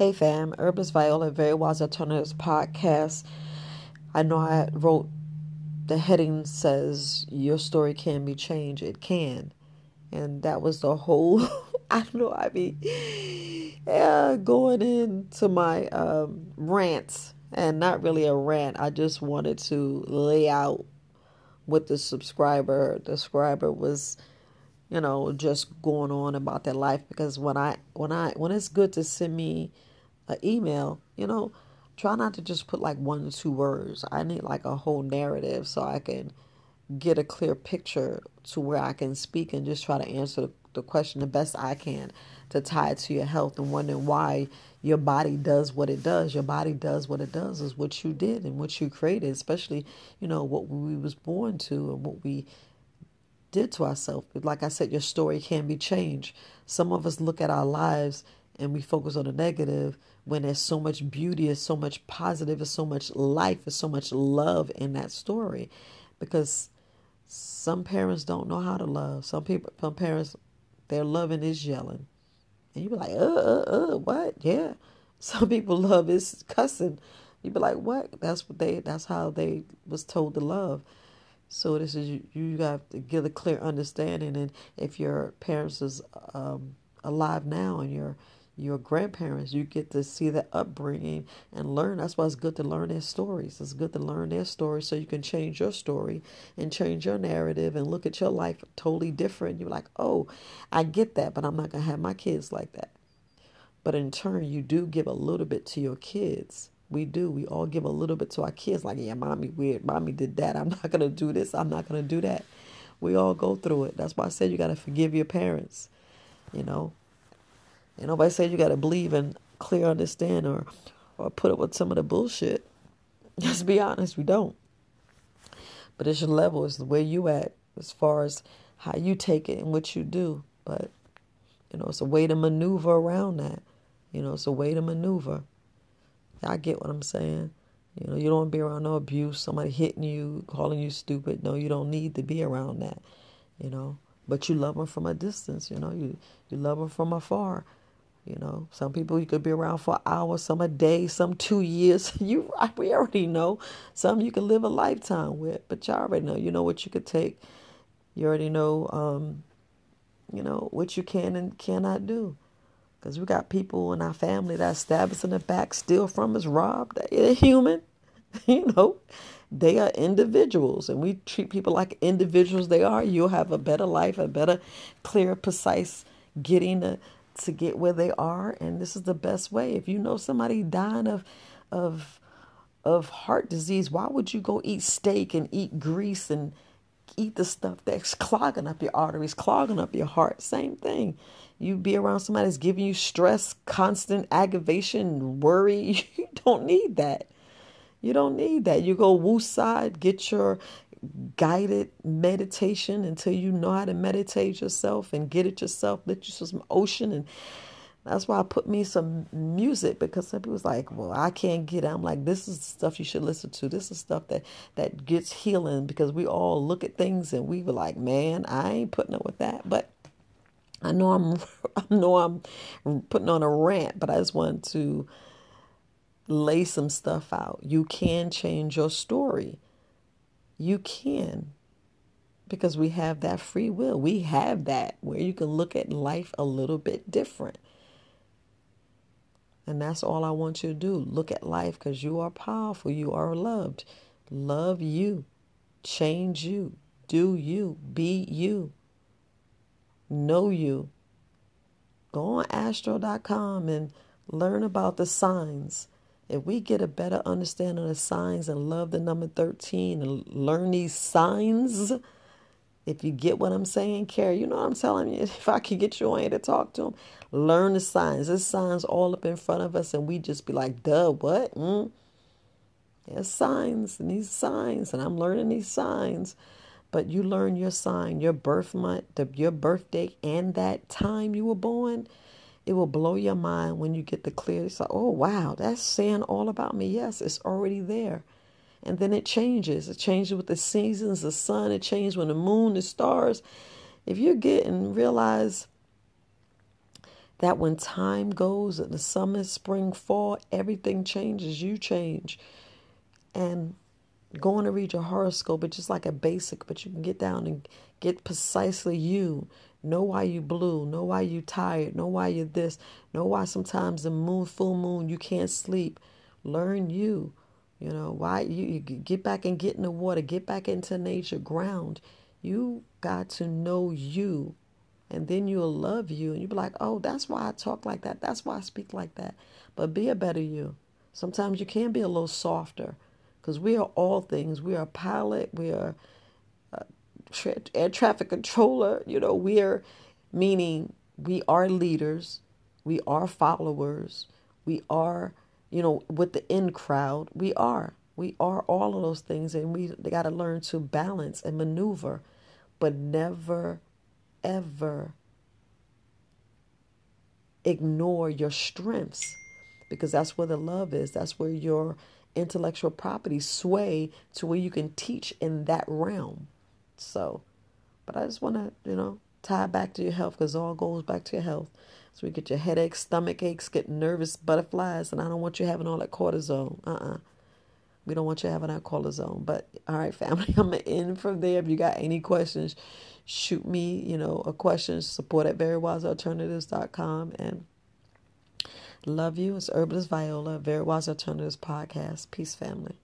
Hey fam, Herbalist Viola, Very Wise Alternatives podcast. I know I wrote the heading says your story can be changed. It can. And that was the whole I don't know, I mean yeah, going into my um, rants and not really a rant. I just wanted to lay out with the subscriber. The subscriber was, you know, just going on about their life because when I when I when it's good to send me an email, you know, try not to just put like one or two words. I need like a whole narrative so I can get a clear picture to where I can speak and just try to answer the question the best I can to tie it to your health and wondering why your body does what it does. Your body does what it does is what you did and what you created, especially, you know, what we was born to and what we did to ourselves. Like I said, your story can be changed. Some of us look at our lives and we focus on the negative when there's so much beauty, there's so much positive, there's so much life, there's so much love in that story. Because some parents don't know how to love. Some people some parents their loving is yelling. And you be like, uh, uh, uh, what? Yeah. Some people love is cussing. You be like, what? That's what they. That's how they was told to love. So this is you. You have to get a clear understanding. And if your parents is um, alive now, and you're your grandparents, you get to see the upbringing and learn. That's why it's good to learn their stories. It's good to learn their stories so you can change your story and change your narrative and look at your life totally different. You're like, oh, I get that, but I'm not going to have my kids like that. But in turn, you do give a little bit to your kids. We do. We all give a little bit to our kids. Like, yeah, mommy weird. Mommy did that. I'm not going to do this. I'm not going to do that. We all go through it. That's why I said you got to forgive your parents. You know, and nobody said you got to believe and clear understand or, or put up with some of the bullshit. Let's be honest, we don't. But it's your level, it's where you at as far as how you take it and what you do. But, you know, it's a way to maneuver around that. You know, it's a way to maneuver. I get what I'm saying. You know, you don't want to be around no abuse, somebody hitting you, calling you stupid. No, you don't need to be around that, you know. But you love them from a distance, you know. You, you love them from afar. You know, some people you could be around for hours, some a day, some two years. You we already know. Some you can live a lifetime with, but you all already know. You know what you could take. You already know, um, you know what you can and cannot do. Because we got people in our family that stab us in the back, steal from us, rob. They're human. you know, they are individuals, and we treat people like individuals they are. You'll have a better life, a better, clear, precise getting a to get where they are and this is the best way. If you know somebody dying of of of heart disease why would you go eat steak and eat grease and eat the stuff that's clogging up your arteries clogging up your heart? Same thing. You be around somebody that's giving you stress constant aggravation worry. You don't need that. You don't need that. You go woo side get your guided meditation until you know how to meditate yourself and get it yourself. Let you some ocean and that's why I put me some music because some people's like, well, I can't get it. I'm like, this is stuff you should listen to. This is stuff that that gets healing because we all look at things and we were like, man, I ain't putting up with that. But I know I'm I know I'm putting on a rant, but I just want to lay some stuff out. You can change your story you can because we have that free will. We have that where you can look at life a little bit different. And that's all I want you to do. Look at life because you are powerful. You are loved. Love you. Change you. Do you. Be you. Know you. Go on astro.com and learn about the signs if we get a better understanding of signs and love the number 13 and learn these signs, if you get what I'm saying, Carrie, you know what I'm telling you? If I could get you on here to talk to them, learn the signs. There's signs all up in front of us, and we just be like, duh, what? Mm. There's signs, and these signs, and I'm learning these signs. But you learn your sign, your birth month, your birthday, and that time you were born it will blow your mind when you get the clear. It's like, oh, wow, that's saying all about me. Yes, it's already there. And then it changes. It changes with the seasons, the sun, it changes when the moon, the stars. If you get and realize that when time goes in the summer, spring, fall, everything changes. You change. And going to read your horoscope, it's just like a basic, but you can get down and get precisely you. Know why you blue. Know why you tired. Know why you're this. Know why sometimes the moon, full moon, you can't sleep. Learn you. You know why you, you get back and get in the water. Get back into nature. Ground. You got to know you and then you'll love you and you'll be like, oh, that's why I talk like that. That's why I speak like that. But be a better you. Sometimes you can be a little softer because we are all things. We are a pilot, we are a tra- air traffic controller. You know, we are meaning we are leaders, we are followers, we are, you know, with the in crowd, we are. We are all of those things, and we got to learn to balance and maneuver, but never ever ignore your strengths because that's where the love is. That's where your intellectual property sway to where you can teach in that realm. So, but I just want to, you know, tie back to your health because all goes back to your health. So we get your headaches, stomach aches, get nervous, butterflies, and I don't want you having all that cortisol. Uh uh-uh. uh we don't want you having that cortisone. But all right, family, I'm gonna end from there. If you got any questions, shoot me, you know, a question, support at verywisealternatives.com and love you. It's Herbalist Viola, Very Wise Alternatives Podcast. Peace, family.